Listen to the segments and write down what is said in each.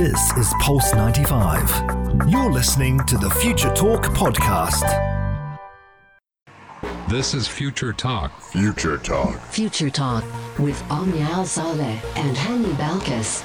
This is Pulse 95. You're listening to the Future Talk podcast. This is Future Talk. Future Talk. Future Talk with Omnia Al Saleh and Hani Balkis.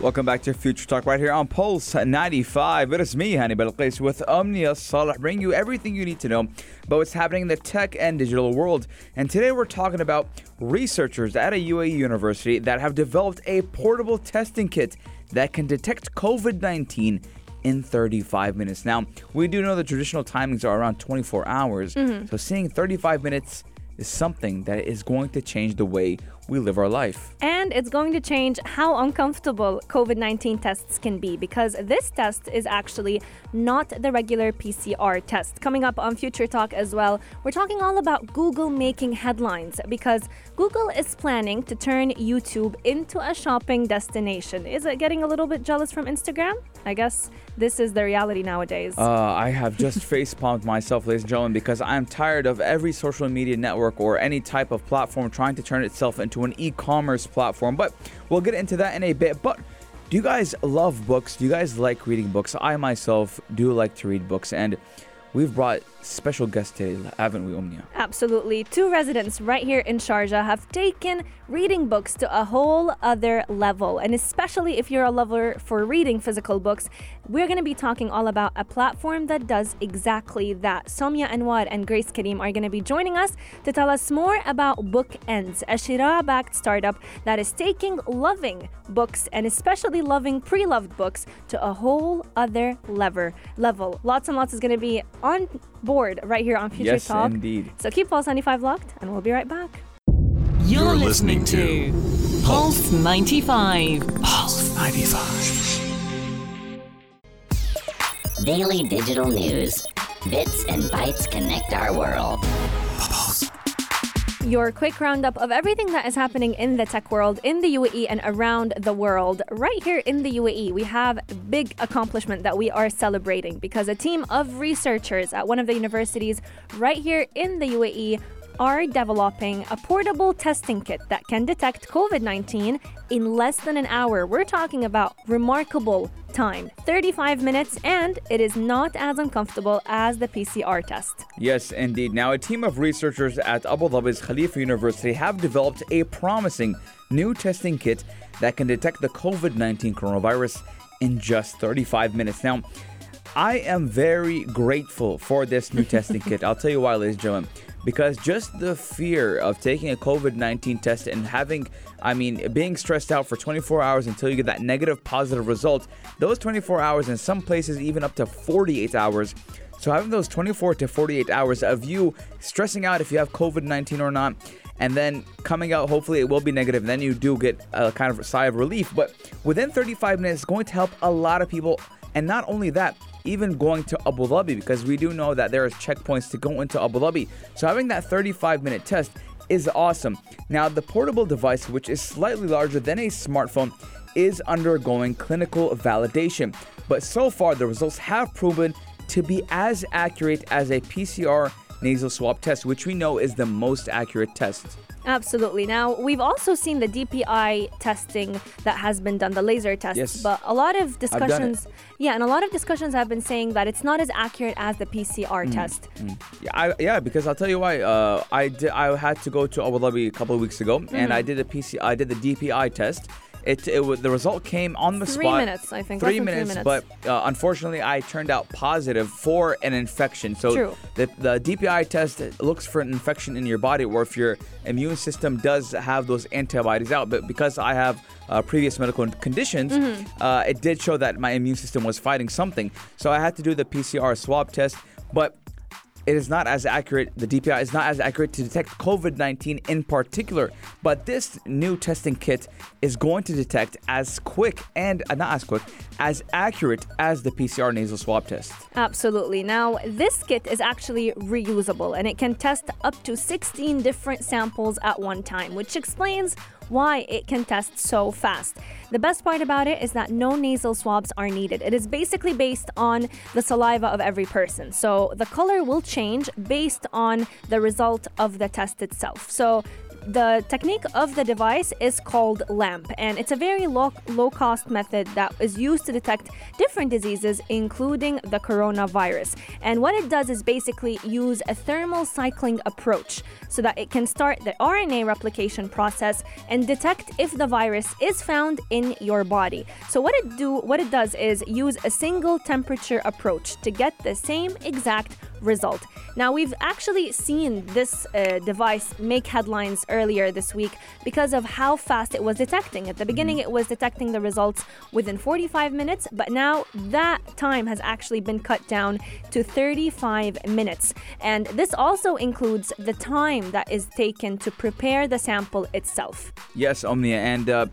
Welcome back to Future Talk right here on Pulse 95. It is me, Hani Balqis, with Omnia Salah, bringing you everything you need to know about what's happening in the tech and digital world. And today we're talking about researchers at a UAE university that have developed a portable testing kit that can detect COVID 19 in 35 minutes. Now, we do know the traditional timings are around 24 hours, mm-hmm. so seeing 35 minutes is something that is going to change the way we live our life. And it's going to change how uncomfortable COVID 19 tests can be because this test is actually not the regular PCR test. Coming up on Future Talk as well, we're talking all about Google making headlines because Google is planning to turn YouTube into a shopping destination. Is it getting a little bit jealous from Instagram? I guess this is the reality nowadays. Uh, I have just face palmed myself, ladies and gentlemen, because I'm tired of every social media network or any type of platform trying to turn itself into an e commerce platform. But we'll get into that in a bit. But do you guys love books? Do you guys like reading books? I myself do like to read books, and we've brought special guest today, haven't we, Omnia? Absolutely. Two residents right here in Sharjah have taken reading books to a whole other level. And especially if you're a lover for reading physical books, we're going to be talking all about a platform that does exactly that. Somia Anwar and Grace Karim are going to be joining us to tell us more about Bookends, a Sheraa backed startup that is taking loving books and especially loving pre loved books to a whole other lever. level. Lots and lots is going to be on board right here on Future Yes, Talk. indeed. So keep Pulse 95 locked, and we'll be right back. You're You're, listening listening, to to Pulse 95. Pulse 95. Daily digital news. Bits and bytes connect our world. Your quick roundup of everything that is happening in the tech world, in the UAE, and around the world. Right here in the UAE, we have a big accomplishment that we are celebrating because a team of researchers at one of the universities right here in the UAE are developing a portable testing kit that can detect COVID 19 in less than an hour. We're talking about remarkable time 35 minutes, and it is not as uncomfortable as the PCR test. Yes, indeed. Now, a team of researchers at Abu Dhabi's Khalifa University have developed a promising new testing kit that can detect the COVID 19 coronavirus in just 35 minutes. Now, I am very grateful for this new testing kit. I'll tell you why, ladies and gentlemen. Because just the fear of taking a COVID 19 test and having, I mean, being stressed out for 24 hours until you get that negative positive result, those 24 hours, in some places, even up to 48 hours. So having those 24 to 48 hours of you stressing out if you have COVID 19 or not, and then coming out, hopefully it will be negative, and then you do get a kind of sigh of relief. But within 35 minutes, it's going to help a lot of people. And not only that, even going to Abu Dhabi, because we do know that there is checkpoints to go into Abu Dhabi. So having that 35 minute test is awesome. Now, the portable device, which is slightly larger than a smartphone, is undergoing clinical validation. But so far, the results have proven to be as accurate as a PCR nasal swab test, which we know is the most accurate test. Absolutely. Now, we've also seen the DPI testing that has been done, the laser test. Yes. but a lot of discussions, yeah, and a lot of discussions have been saying that it's not as accurate as the PCR mm, test. Mm. Yeah, I, yeah, because I'll tell you why. Uh, I did, I had to go to Abu Dhabi a couple of weeks ago, and I did a PC. I did the DPI test. It, it the result came on the Three spot. minutes, I think, three minutes, minutes. but uh, unfortunately, I turned out positive for an infection. So True. the the DPI test looks for an infection in your body, or if your immune system does have those antibodies out. But because I have uh, previous medical conditions, Mm-hmm. uh, it did show that my immune system was fighting something. So I had to do the PCR swab test, but it is not as accurate. The DPI is not as accurate to detect COVID 19 in particular. But this new testing kit is going to detect as quick and uh, not as quick, as accurate as the PCR nasal swab test. Absolutely. Now, this kit is actually reusable and it can test up to 16 different samples at one time, which explains why it can test so fast. The best part about it is that no nasal swabs are needed. It is basically based on the saliva of every person. So the color will change based on the result of the test itself. So the technique of the device is called LAMP, and it's a very low, low cost method that is used to detect different diseases, including the coronavirus. And what it does is basically use a thermal cycling approach so that it can start the RNA replication process and detect if the virus is found in your body. So what it do what it does is use a single temperature approach to get the same exact result. Now, we've actually seen this uh, device make headlines earlier this week because of how fast it was detecting. At the beginning, it was detecting the results within 45 minutes, but now that time has actually been cut down to 35 minutes. And this also includes the time that is taken to prepare the sample itself. Yes, Omnia, and uh,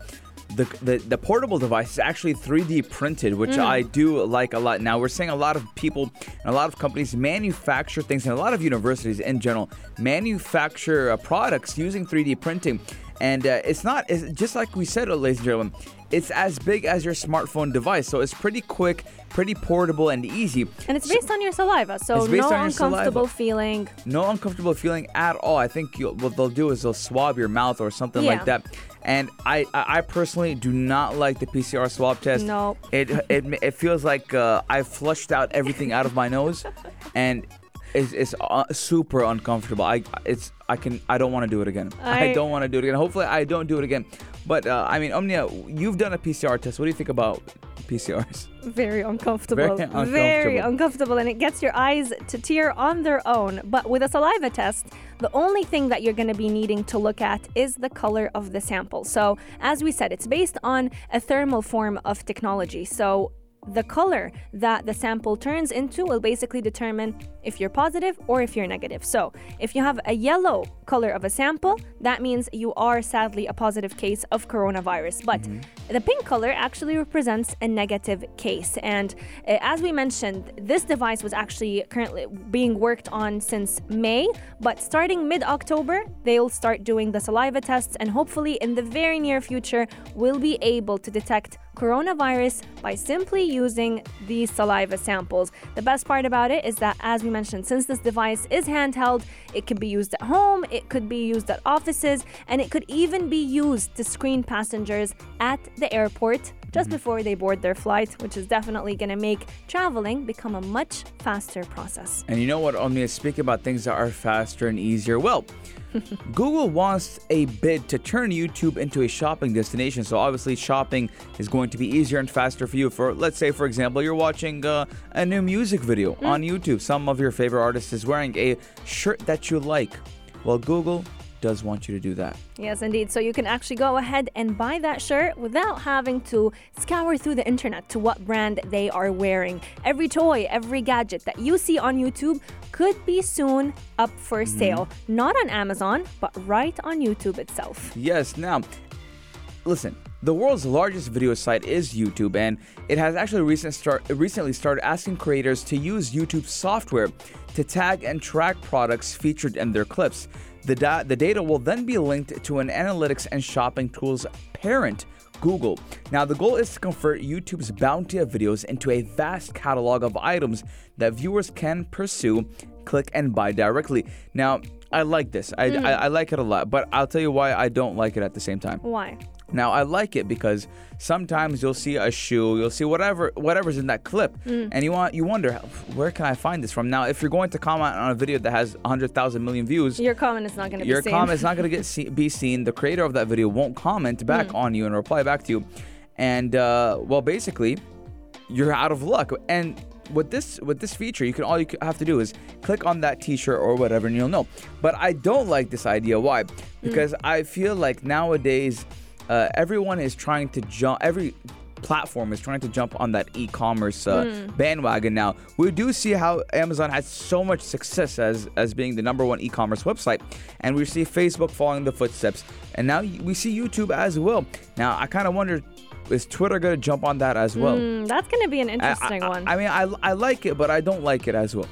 the, the the portable device is actually 3D printed, which I do like a lot. Now we're seeing a lot of people and a lot of companies manufacture things, and a lot of universities in general manufacture uh, products using 3D printing. And uh, it's not it's just like we said, ladies and gentlemen. It's as big as your smartphone device, so it's pretty quick, pretty portable, and easy. And it's based on your saliva, so no uncomfortable saliva. feeling. no uncomfortable feeling at all. I think you'll, what they'll do is they'll swab your mouth or something Yeah. like that. And I, I personally do not like the PCR swab test. No. It it, it feels like uh, I flushed out everything out of my nose, and it's, it's uh, super uncomfortable. I it's I can I don't want to do it again. I, I- don't want to do it again. Hopefully I don't do it again. But uh, I mean, Omnia, you've done a PCR test. What do you think about PCRs? Very uncomfortable. Very uncomfortable. Very uncomfortable, and it gets your eyes to tear on their own. But with a saliva test, the only thing that you're going to be needing to look at is the color of the sample. So, as we said, it's based on a thermal form of technology. So, the color that the sample turns into will basically determine if you're positive or if you're negative. So, if you have a yellow color of a sample, that means you are sadly a positive case of coronavirus. But the pink color actually represents a negative case. And uh, as we mentioned, this device was actually currently being worked on since May, but starting mid October, they'll start doing the saliva tests, and hopefully, in the very near future, we'll be able to detect coronavirus by simply using these saliva samples. The best part about it is that, as we mentioned, since this device is handheld, it can be used at home, it could be used at offices, and it could even be used to screen passengers at the airport just mm-hmm. before they board their flight, which is definitely going to make traveling become a much faster process. And you know what, Omnia, speaking about things that are faster and easier. Well, Google wants a bid to turn YouTube into a shopping destination. So obviously, shopping is going to be easier and faster for you. For let's say, for example, you're watching uh, a new music video on YouTube. Some of your favorite artist is wearing a shirt that you like. Well, Google does want you to do that. Yes, indeed. So you can actually go ahead and buy that shirt without having to scour through the internet to what brand they are wearing. Every toy, every gadget that you see on YouTube could be soon up for mm-hmm. sale. Not on Amazon, but right on YouTube itself. Yes, now, listen, the world's largest video site is YouTube, and it has actually recent start, recently started asking creators to use YouTube software to tag and track products featured in their clips. The, da- the data will then be linked to an analytics and shopping tools parent, Google. Now, the goal is to convert YouTube's bounty of videos into a vast catalog of items that viewers can pursue, click, and buy directly. Now, I like this. I, hmm. I, I like it a lot, but I'll tell you why I don't like it at the same time. Why? Now I like it because sometimes you'll see a shoe, you'll see whatever whatever's in that clip, and you want you wonder where can I find this from. Now, if you're going to comment on a video that has 100,000 million views, Your comment is not going to be seen. your seen. comment is not going to get see, be seen. The creator of that video won't comment back Hmm. on you and reply back to you, and uh, well, basically, you're out of luck. And with this with this feature, you can all you have to do is click on that T-shirt or whatever, and you'll know. But I don't like this idea. Why? Because I feel like nowadays, uh, everyone is trying to jump. Every platform is trying to jump on that e-commerce uh, bandwagon now. We do see how Amazon has so much success as as being the number one e-commerce website, and we see Facebook following the footsteps, and now we see YouTube as well. Now I kind of wonder, is Twitter going to jump on that as well? Mm, that's going to be an I- interesting I, one. I mean, I, I like it, but I don't like it as well.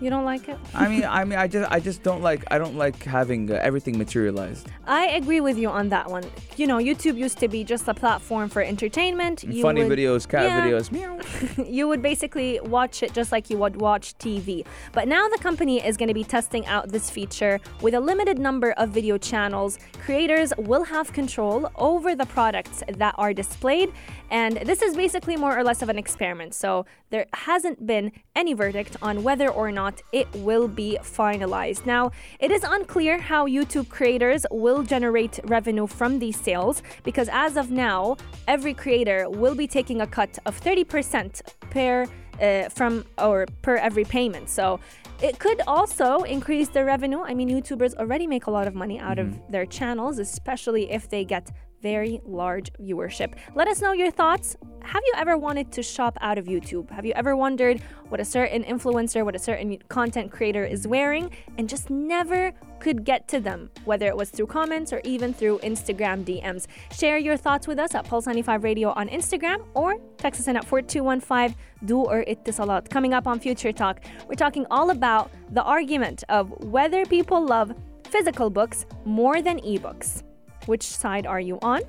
You don't like it? I mean, I mean, I just, I just don't like, I don't like having uh, everything materialized. I agree with you on that one. You know, YouTube used to be just a platform for entertainment. You Funny would- videos, cat Yeah. videos, meow. you would basically watch it just like you would watch TV. But now the company is going to be testing out this feature with a limited number of video channels. Creators will have control over the products that are displayed. And this is basically more or less of an experiment. So there hasn't been any verdict on whether or not it will be finalized. Now, it is unclear how YouTube creators will generate revenue from these sales because as of now, every creator will be taking a cut of 30% per uh, from or per every payment. So it could also increase their revenue. I mean, YouTubers already make a lot of money out of their channels, especially if they get very large viewership. Let us know your thoughts. Have you ever wanted to shop out of YouTube? Have you ever wondered what a certain influencer, what a certain content creator is wearing, and just never could get to them, whether it was through comments or even through Instagram DMs? Share your thoughts with us at Pulse95 Radio on Instagram or text us in at 4215 du or Etisalat. Coming up on Future Talk, we're talking all about the argument of whether people love physical books more than ebooks. Which side are you on?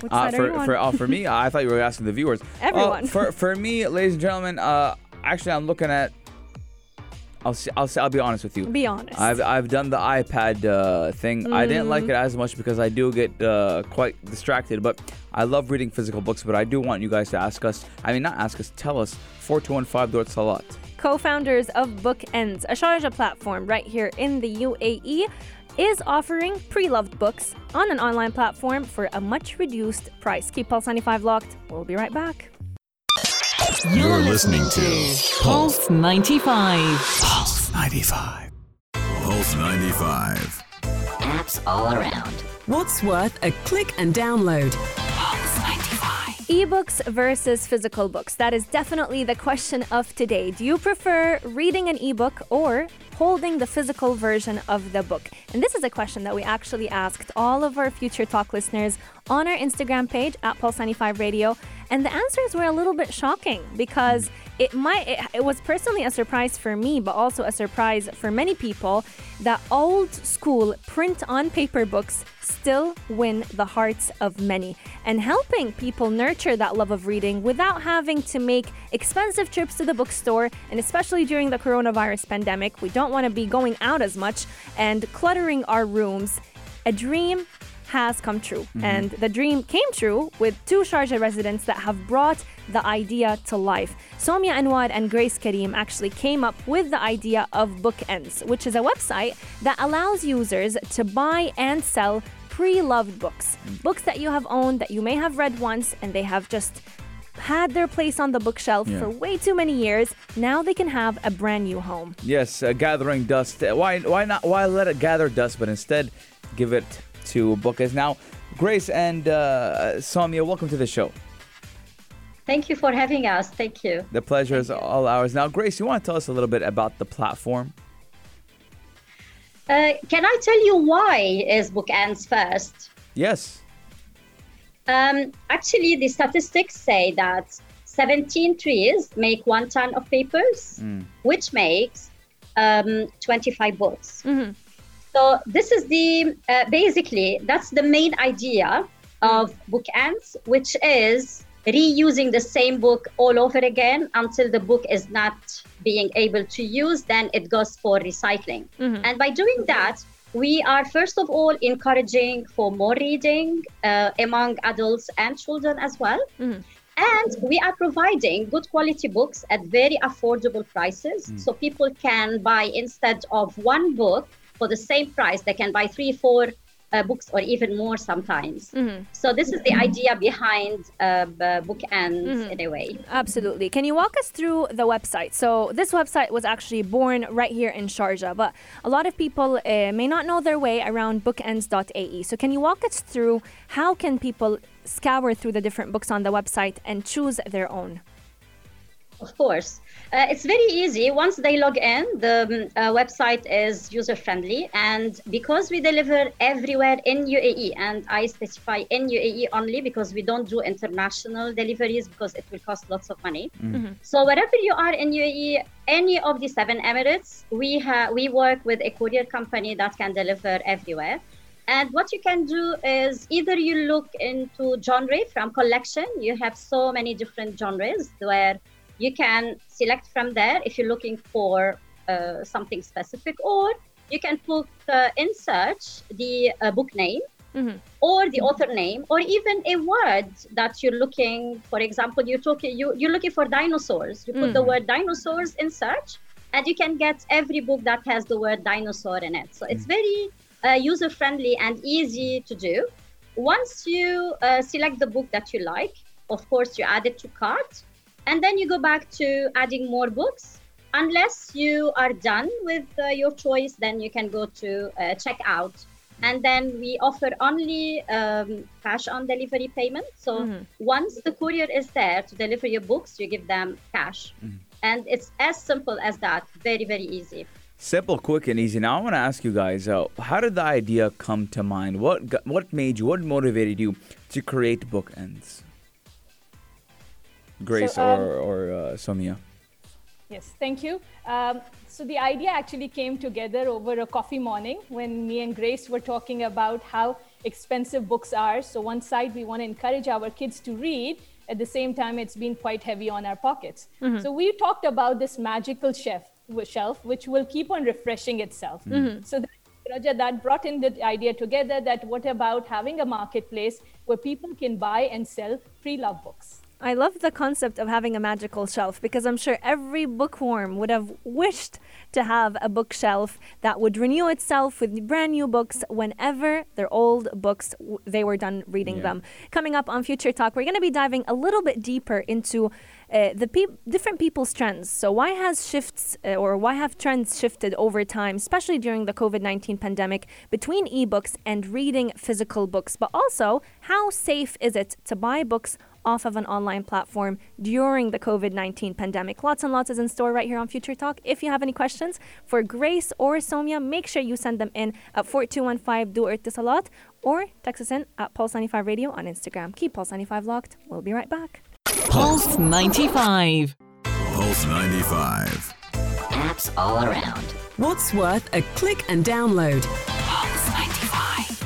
Which Uh, side are you for on? for, uh, for me, I thought you were asking the viewers. Everyone. For for me, ladies and gentlemen, uh, actually, I'm looking at. I'll see, I'll say, I'll be honest with you. Be honest. I've I've done the iPad uh, thing. I didn't like it as much because I do get uh, quite distracted. But I love reading physical books. But I do want you guys to ask us. I mean, not ask us. Tell us. Four two one five Dort Salat. co-founders of Bookends, a Sharjah platform right here in the UAE, is offering pre-loved books on an online platform for a much reduced price. Keep Pulse 95 locked. We'll be right back. You're listening to Pulse 95. Pulse 95. Pulse 95. Apps all around. What's worth a click and download? Pulse 95. Ebooks versus physical books. That is definitely the question of today. Do you prefer reading an ebook or holding the physical version of the book? And this is a question that we actually asked all of our Future Talk listeners on our Instagram page at Pulse95 Radio. And the answers were a little bit shocking because it might it, it was personally a surprise for me, but also a surprise for many people that old school print on paper books still win the hearts of many. And helping people nurture that love of reading without having to make expensive trips to the bookstore and especially during the coronavirus pandemic we don't want to be going out as much and cluttering our rooms. A dream has come true and the dream came true with two Sharjah residents that have brought the idea to life. Somia Anwar and Grace Karim actually came up with the idea of Bookends, which is a website that allows users to buy and sell pre-loved books. Books that you have owned that you may have read once and they have just had their place on the bookshelf Yeah. for way too many years. Now they can have a brand new home. Yes, uh, gathering dust. Why why not? Why let it gather dust, but instead give it to book Bookends? Now, Grace and uh, Somia, welcome to the show. Thank you for having us. Thank you. The pleasure is all ours. Now, Grace, you want to tell us a little bit about the platform? Uh, can I tell you why is Bookends first? Yes. Um, actually, the statistics say that 17 trees make one ton of papers, which makes um, 25 books. So this is the uh, basically that's the main idea of Bookends, which is reusing the same book all over again until the book is not being able to use. Then it goes for recycling, and by doing that, we are first of all encouraging for more reading uh, among adults and children as well. And we are providing good quality books at very affordable prices. So people can buy instead of one book for the same price, they can buy three, four uh, books or even more sometimes. So this is the idea behind uh, b- bookends in a way. Absolutely. Can you walk us through the website? So, this website was actually born right here in Sharjah, but a lot of people uh, may not know their way around bookends.ae. So, can you walk us through how can people scour through the different books on the website and choose their own? Of course. Uh, it's very easy. Once they log in, the um, uh, website is user friendly. And because we deliver everywhere in UAE, and I specify in UAE only because we don't do international deliveries because it will cost lots of money. Mm-hmm. So wherever you are in UAE, any of the seven Emirates, we have we work with a courier company that can deliver everywhere. And what you can do is either you look into genre from collection. You have so many different genres where you can select from there if you're looking for uh, something specific, or you can put uh, in search the uh, book name Mhm. or the author name, or even a word that you're looking. For example, you're talking you, you're looking for dinosaurs. You put the Mhm. word dinosaurs in search, and you can get every book that has the word dinosaur in it. So it's very uh, user friendly and easy to do. Once you uh, select the book that you like, of course, you add it to cart, and then you go back to adding more books. Unless you are done with uh, your choice, then you can go to uh, checkout. And then we offer only um, cash on delivery payment. So once the courier is there to deliver your books, you give them cash. And it's as simple as that. Very, very easy. Simple, quick, and easy. Now I want to ask you guys: uh, How did the idea come to mind? What what made you? What motivated you to create bookends? Grace So, um, or or uh, Somia? Yes, thank you. Um, so the idea actually came together over a coffee morning when me and Grace were talking about how expensive books are. So one side we want to encourage our kids to read. At the same time, it's been quite heavy on our pockets. Mhm. So we talked about this magical shelf, shelf which will keep on refreshing itself. Mhm. So that, Raja, that brought in the idea together that what about having a marketplace where people can buy and sell pre-loved books? I love the concept of having a magical shelf because I'm sure every bookworm would have wished to have a bookshelf that would renew itself with brand new books whenever their old books they were done reading Yeah. them. Coming up on Future Talk, we're going to be diving a little bit deeper into uh, the peop different people's trends. So why has shifts uh, or why have trends shifted over time, especially during the COVID-19 pandemic, between ebooks and reading physical books? But also, how safe is it to buy books off of an online platform during the COVID 19 pandemic. Lots and lots is in store right here on Future Talk. If you have any questions for Grace or Somia, make sure you send them in at 4215 du Etisalat or text us in at Pulse 95 Radio on Instagram. Keep Pulse 95 locked. We'll be right back. Pulse 95. Pulse 95. Apps all around. What's worth a click and download?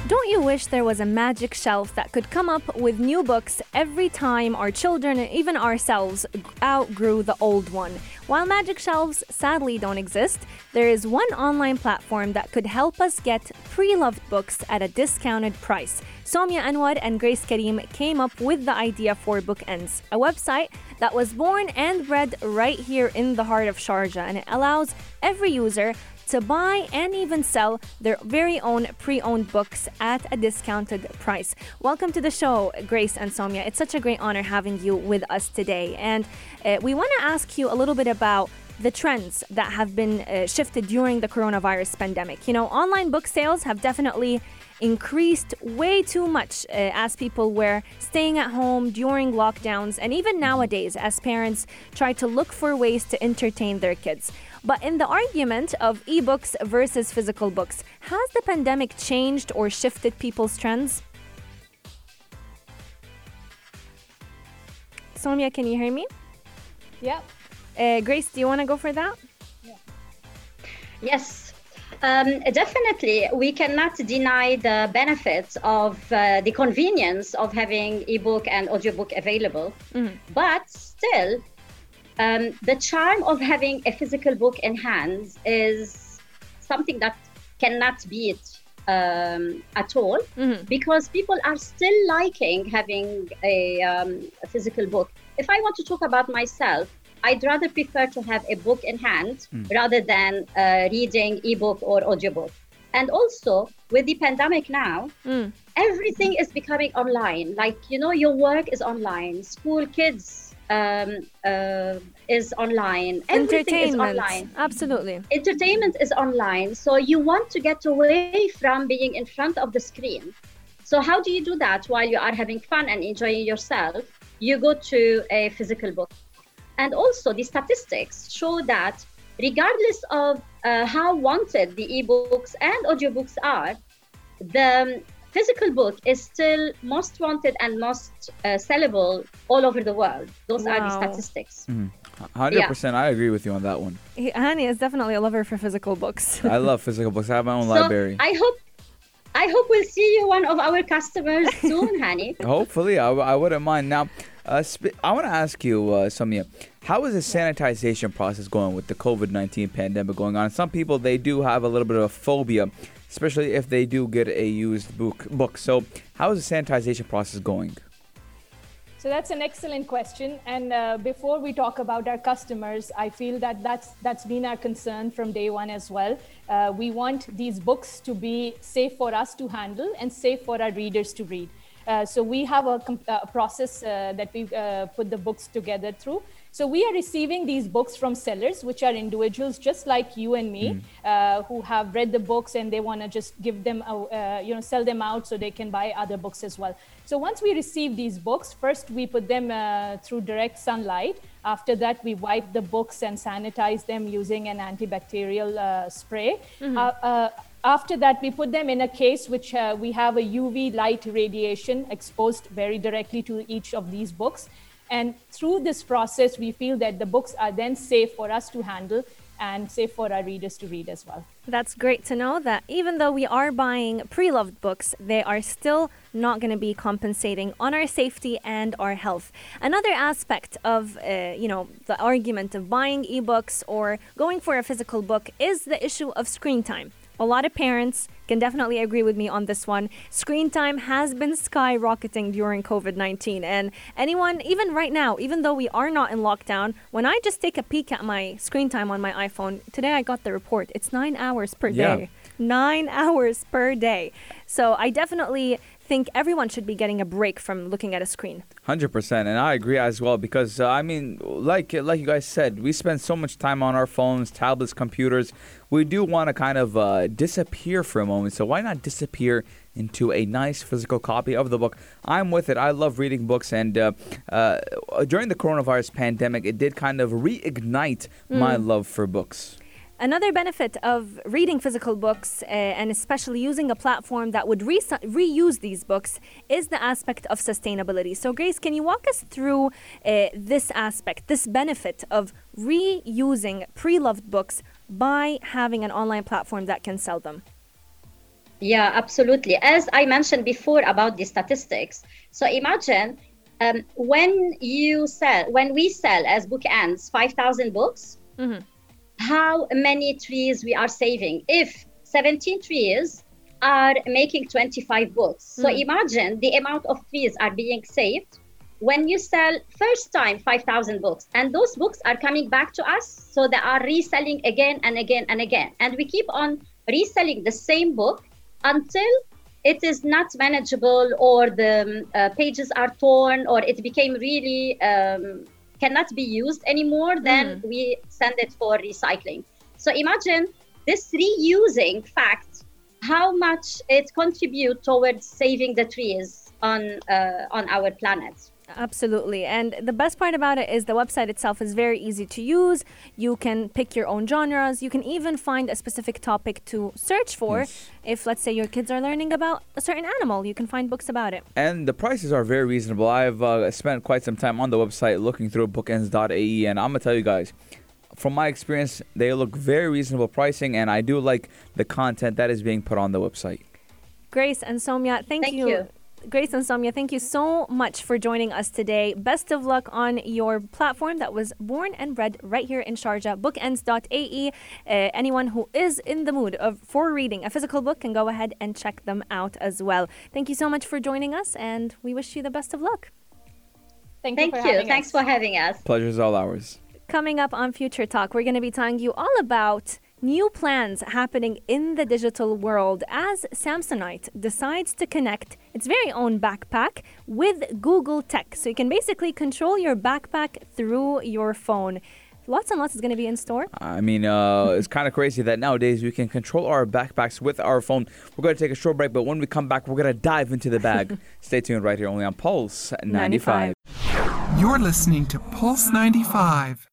Pulse 95. Don't you wish there was a magic shelf that could come up with new books every time our children and even ourselves outgrew the old one? While magic shelves sadly don't exist, there is one online platform that could help us get pre loved books at a discounted price. Somia Anwar and Grace Karim came up with the idea for Bookends, a website that was born and bred right here in the heart of Sharjah, and it allows every user to buy and even sell their very own pre owned books at a discounted price. Welcome to the show, Grace and Somia. It's such a great honor having you with us today. And uh, we want to ask you a little bit about the trends that have been uh, shifted during the coronavirus pandemic. You know, online book sales have definitely increased way too much uh, as people were staying at home during lockdowns and even nowadays as parents try to look for ways to entertain their kids. But in the argument of ebooks versus physical books, has the pandemic changed or shifted people's trends? Somia, can you hear me? Yep. Uh, Grace, do you want to go for that? Yes, um, definitely. We cannot deny the benefits of uh, the convenience of having ebook and audiobook available. But still, um, the charm of having a physical book in hands is something that cannot beat um, at all because people are still liking having a, um, a physical book. If I want to talk about myself, I'd rather prefer to have a book in hand Mm. rather than uh, reading ebook or audiobook. And also with the pandemic now, everything is becoming online. Like you know, your work is online, school kids um, uh, is online, everything is online. Absolutely. Entertainment is online, so you want to get away from being in front of the screen. So how do you do that while you are having fun and enjoying yourself? You go to a physical book. and also the statistics show that regardless of uh, how wanted the ebooks and audiobooks are, the physical book is still most wanted and most uh, sellable all over the world. Those are the Wow. statistics. Mm. 100%. I agree with you on that one. He- Hani is definitely a lover for physical books. I love physical books. I have my own So library. I hope I hope we'll see you one of our customers soon, Hani. Hopefully, I wouldn't mind. Now, uh, sp- I want to ask you, uh, Somia, how is the sanitization process going with the COVID 19 pandemic going on? Some people, they do have a little bit of a phobia, especially if they do get a used book. book. So, how is the sanitization process going? So that's an excellent question. And uh, before we talk about our customers, I feel that that's that's been our concern from day one as well. Uh, we want these books to be safe for us to handle and safe for our readers to read. Uh, so we have a, a process uh, that we uh, put the books together through. So we are receiving these books from sellers, which are individuals just like you and me, uh, who have read the books and they want to just give them, a- uh, you know, sell them out so they can buy other books as well. So once we receive these books, first we put them uh, through direct sunlight. After that, we wipe the books and sanitize them using an antibacterial uh, spray. Mhm. Uh, uh, after that, we put them in a case which uh, we have a UV light radiation exposed very directly to each of these books. And through this process, we feel that the books are then safe for us to handle and safe for our readers to read as well. That's great to know that even though we are buying pre loved books, they are still not going to be compensating on our safety and our health. Another aspect of, uh, you know, the argument of buying ebooks or going for a physical book is the issue of screen time. A lot of parents can definitely agree with me on this one. Screen time has been skyrocketing during COVID 19. And anyone, even right now, even though we are not in lockdown, when I just take a peek at my screen time on my iPhone, today I got the report. It's nine hours per Yeah. day. Nine hours per day. So I definitely think everyone should be getting a break from looking at a screen. Hundred percent, and I agree as well because uh, I mean, like like you guys said, we spend so much time on our phones, tablets, computers. We do want to kind of uh, disappear for a moment. So why not disappear into a nice physical copy of the book? I'm with it. I love reading books, and uh, uh, during the coronavirus pandemic, it did kind of reignite my Mm. love for books. Another benefit of reading physical books, uh, and especially using a platform that would re- reuse these books, is the aspect of sustainability. So, Grace, can you walk us through uh, this aspect, this benefit of reusing pre loved books by having an online platform that can sell them? Yeah, absolutely. As I mentioned before about the statistics, so imagine um, when you sell, when we sell as bookends 5,000 books, how many trees we are saving if 17 trees are making 25 books. So Mm. imagine the amount of trees are being saved when you sell first time 5,000 books and those books are coming back to us so they are reselling again and again and again and we keep on reselling the same book until it is not manageable or the um, uh, pages are torn or it became really um, cannot be used anymore then we send it for recycling. So imagine this reusing fact how much it contributes towards saving the trees on uh, on our planet Absolutely. And the best part about it is the website itself is very easy to use. You can pick your own genres. You can even find a specific topic to search for. If, let's say, your kids are learning about a certain animal, you can find books about it. And the prices are very reasonable. I've uh, spent quite some time on the website looking through bookends.ae, and I'm gonna tell you guys, from my experience, they look very reasonable pricing, and I do like the content that is being put on the website. Grace and Somia, thank, Thank you. you. Grace and Somia, thank you so much for joining us today. Best of luck on your platform that was born and bred right here in Sharjah, bookends.ae. Uh, anyone who is in the mood of for reading a physical book can go ahead and check them out as well. Thank you so much for joining us, and we wish you the best of luck. Thank, thank you. you, having thanks us. for having us Pleasure is all ours. Coming up on Future Talk, we're going to be telling you all about new plans happening in the digital world as Samsonite decides to connect its very own backpack with Google Tech. So you can basically control your backpack through your phone. Lots and lots is going to be in store. I mean, uh, it's kind of crazy that nowadays we can control our backpacks with our phone. We're going to take a short break, but when we come back, we're going to dive into the bag. Stay tuned right here only on Pulse 95. 95. You're listening to Pulse 95.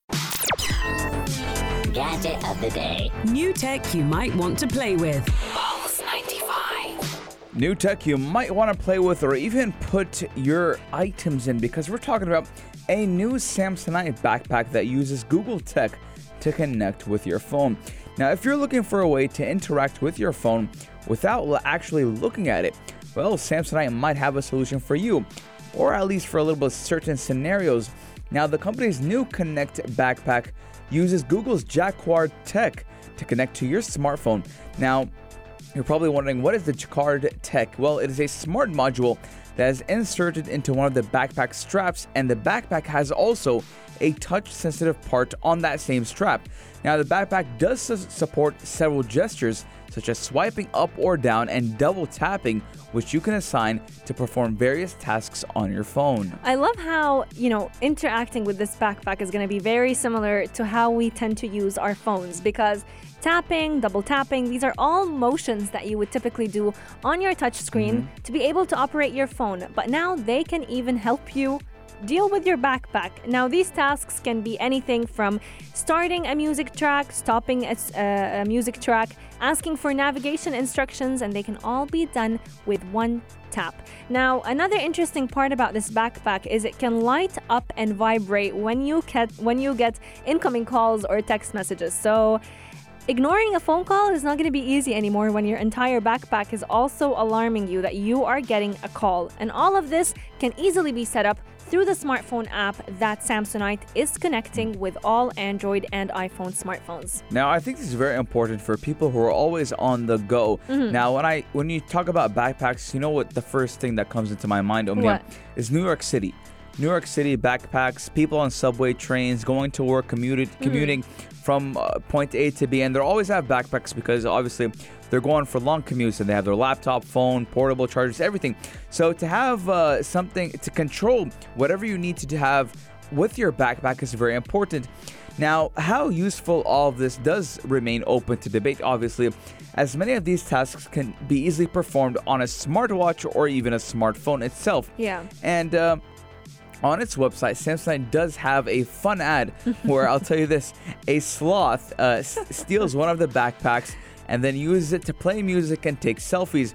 Gadget of the day. New tech you might want to play with. Pulse 95. New tech you might want to play with or even put your items in because we're talking about a new Samsonite backpack that uses Google Tech to connect with your phone. Now, if you're looking for a way to interact with your phone without actually looking at it, well, Samsonite might have a solution for you, or at least for a little bit of certain scenarios. Now, the company's new Connect backpack uses Google's Jacquard Tech to connect to your smartphone. Now, you're probably wondering what is the Jacquard Tech? Well, it is a smart module that is inserted into one of the backpack straps, and the backpack has also a touch sensitive part on that same strap. Now, the backpack does su- support several gestures, such as swiping up or down and double tapping, which you can assign to perform various tasks on your phone. I love how, you know, interacting with this backpack is going to be very similar to how we tend to use our phones because tapping, double tapping, these are all motions that you would typically do on your touch screen mm-hmm. to be able to operate your phone. But now they can even help you deal with your backpack. Now, these tasks can be anything from starting a music track, stopping a, uh, a music track, asking for navigation instructions, and they can all be done with one tap. Now, another interesting part about this backpack is it can light up and vibrate when you get when you get incoming calls or text messages. So, Ignoring a phone call is not going to be easy anymore when your entire backpack is also alarming you that you are getting a call. And all of this can easily be set up through the smartphone app that Samsonite is connecting with all Android and iPhone smartphones. Now, I think this is very important for people who are always on the go. Mhm. Now, when I when you talk about backpacks, you know what the first thing that comes into my mind, Omnia, is New York City. New York City backpacks, people on subway trains, going to work, commuted, Mm-hmm. commuting from uh, point A to B, and they always have backpacks because obviously they're going for long commutes and they have their laptop, phone, portable chargers, everything. So to have uh, something to control whatever you need to have with your backpack is very important. Now, how useful all of this does remain open to debate, obviously, as many of these tasks can be easily performed on a smartwatch or even a smartphone itself. Yeah. And uh, on its website, Samsung does have a fun ad where I'll tell you this: a sloth uh, s- steals one of the backpacks and then uses it to play music and take selfies.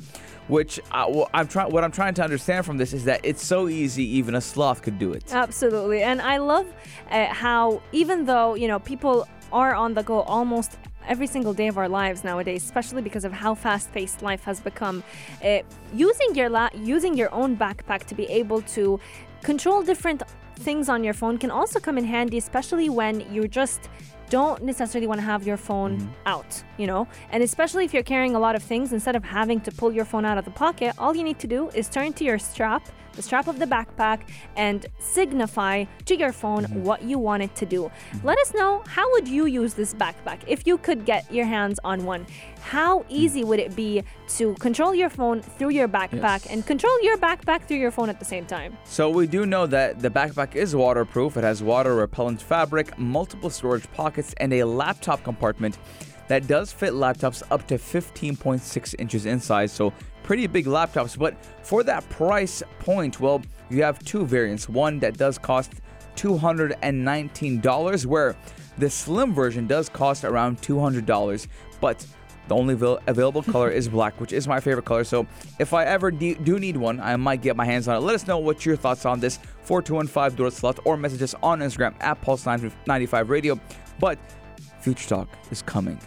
Which I, well, I'm trying. What I'm trying to understand from this is that it's so easy, even a sloth could do it. Absolutely. And I love uh, how, even though, you know, people are on the go almost every single day of our lives nowadays, especially because of how fast-paced life has become, uh, using your la- using your own backpack to be able to control different things on your phone can also come in handy, especially when you're just don't necessarily want to have your phone mm-hmm. out, you know? And especially if you're carrying a lot of things, instead of having to pull your phone out of the pocket, all you need to do is turn to your strap, the strap of the backpack, and signify to your phone mm-hmm. what you want it to do. Mm-hmm. Let us know how would you use this backpack if you could get your hands on one. How mm. easy would it be to control your phone through your backpack Yes. and control your backpack through your phone at the same time? So we do know that the backpack is waterproof. It has water repellent fabric, multiple storage pockets, and a laptop compartment that does fit laptops up to 15.6 inches in size. So pretty big laptops. But for that price point, well, you have two variants. One that does cost $219, where the slim version does cost around $200. But the only available color is black, which is my favorite color. So if I ever de- do need one, I might get my hands on it. Let us know what your thoughts on this 4215 Door Slot or message us on Instagram at Pulse95 Radio. But Future Talk is coming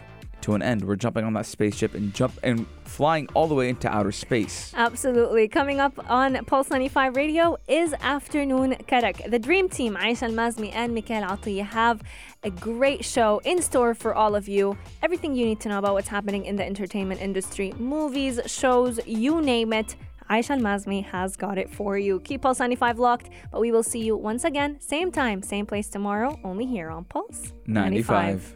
to an end. We're jumping on that spaceship and jump and flying all the way into outer space. Absolutely. Coming up on Pulse 95 Radio is Afternoon Karak. The Dream Team, Aisha Al-Mazmi and Mikhail Atiya, have a great show in store for all of you. Everything you need to know about what's happening in the entertainment industry, movies, shows, you name it. Aisha Al-Mazmi has got it for you. Keep Pulse 95 locked, but we will see you once again, same time, same place tomorrow, only here on Pulse 95.